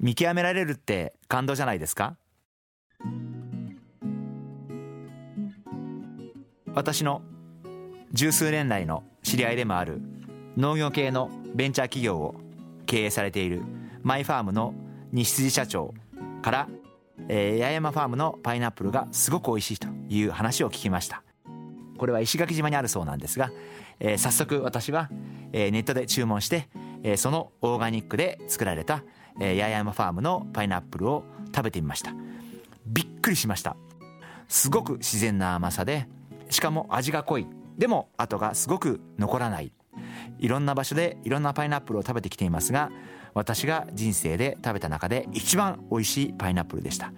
見極められるって感動じゃないですか？私の十数年来の知り合いでもある農業系のベンチャー企業を経営されているマイファームの西辻社長からえー、八重山ファームのパイナップルがすごく美味しいという話を聞きました。これは石垣島にあるそうなんですが、えー、早速私は、えー、ネットで注文して、え、そのオーガニックで作られた、え、八重山ファームのパイナップルを食べてみました。びっくりしました。すごく自然な甘さでしかも味が濃い。でも後がすごく残らない。いろんな場所でいろんなパイナップルを食べてきていますが私が人生で食べた中で一番美味しいパイナップルでした。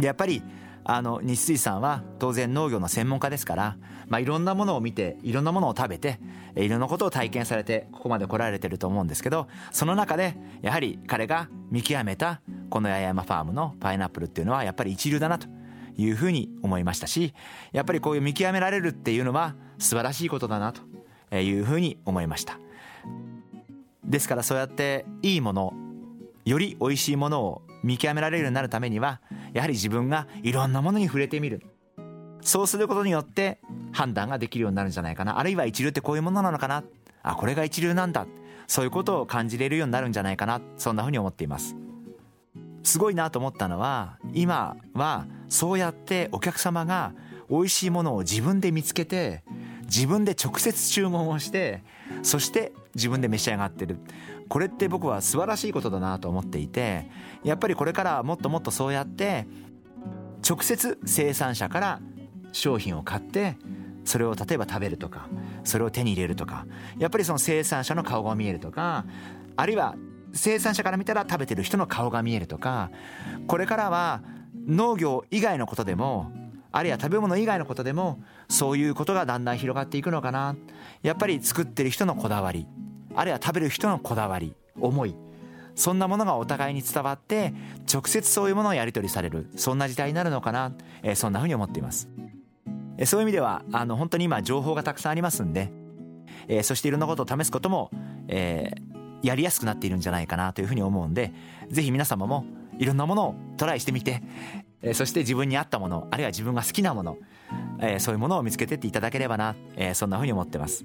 やっぱりあの日水さんは当然農業の専門家ですから、まあ、いろんなものを見ていろんなものを食べていろんなことを体験されてここまで来られてると思うんですけどその中でやはり彼が見極めたこの八重山ファームのパイナップルっていうのはやっぱり一流だなというふうに思いましたしやっぱりこういう見極められるっていうのは素晴らしいことだなというふうに思いました。ですからそうやっていいものより美味しいものを見極められるようになるためにはやはり自分がいろんなものに触れてみる。そうすることによって判断ができるようになるんじゃないかな。あるいは一流ってこういうものなのかな。あこれが一流なんだ。そういうことを感じれるようになるんじゃないかな。そんなふうに思っています。すごいなと思ったのは今はそうやってお客様が美味しいものを自分で見つけて自分で直接注文をしてそして自分で召し上がってる。これって僕は素晴らしいことだなと思っていてやっぱりこれからもっともっとそうやって直接生産者から商品を買ってそれを例えば食べるとかそれを手に入れるとかやっぱりその生産者の顔が見えるとかあるいは生産者から見たら食べてる人の顔が見えるとかこれからは農業以外のことでもあるいは食べ物以外のことでもそういうことがだんだん広がっていくのかな。やっぱり作ってる人のこだわり。あるいは食べる人のこだわり思いそんなものがお互いに伝わって直接そういうものをやり取りされるそんな時代になるのかな、え、そんなふうに思っています、え、そういう意味ではあの本当に今情報がたくさんありますんで、え、そしていろんなことを試すことも、えー、やりやすくなっているんじゃないかなというふうに思うんでぜひ皆様もいろんなものをトライしてみてえそして自分に合ったものあるいは自分が好きなもの、えそういうものを見つけてっていただければな、えそんなふうに思ってます。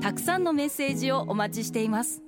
たくさんのメッセージをお待ちしています。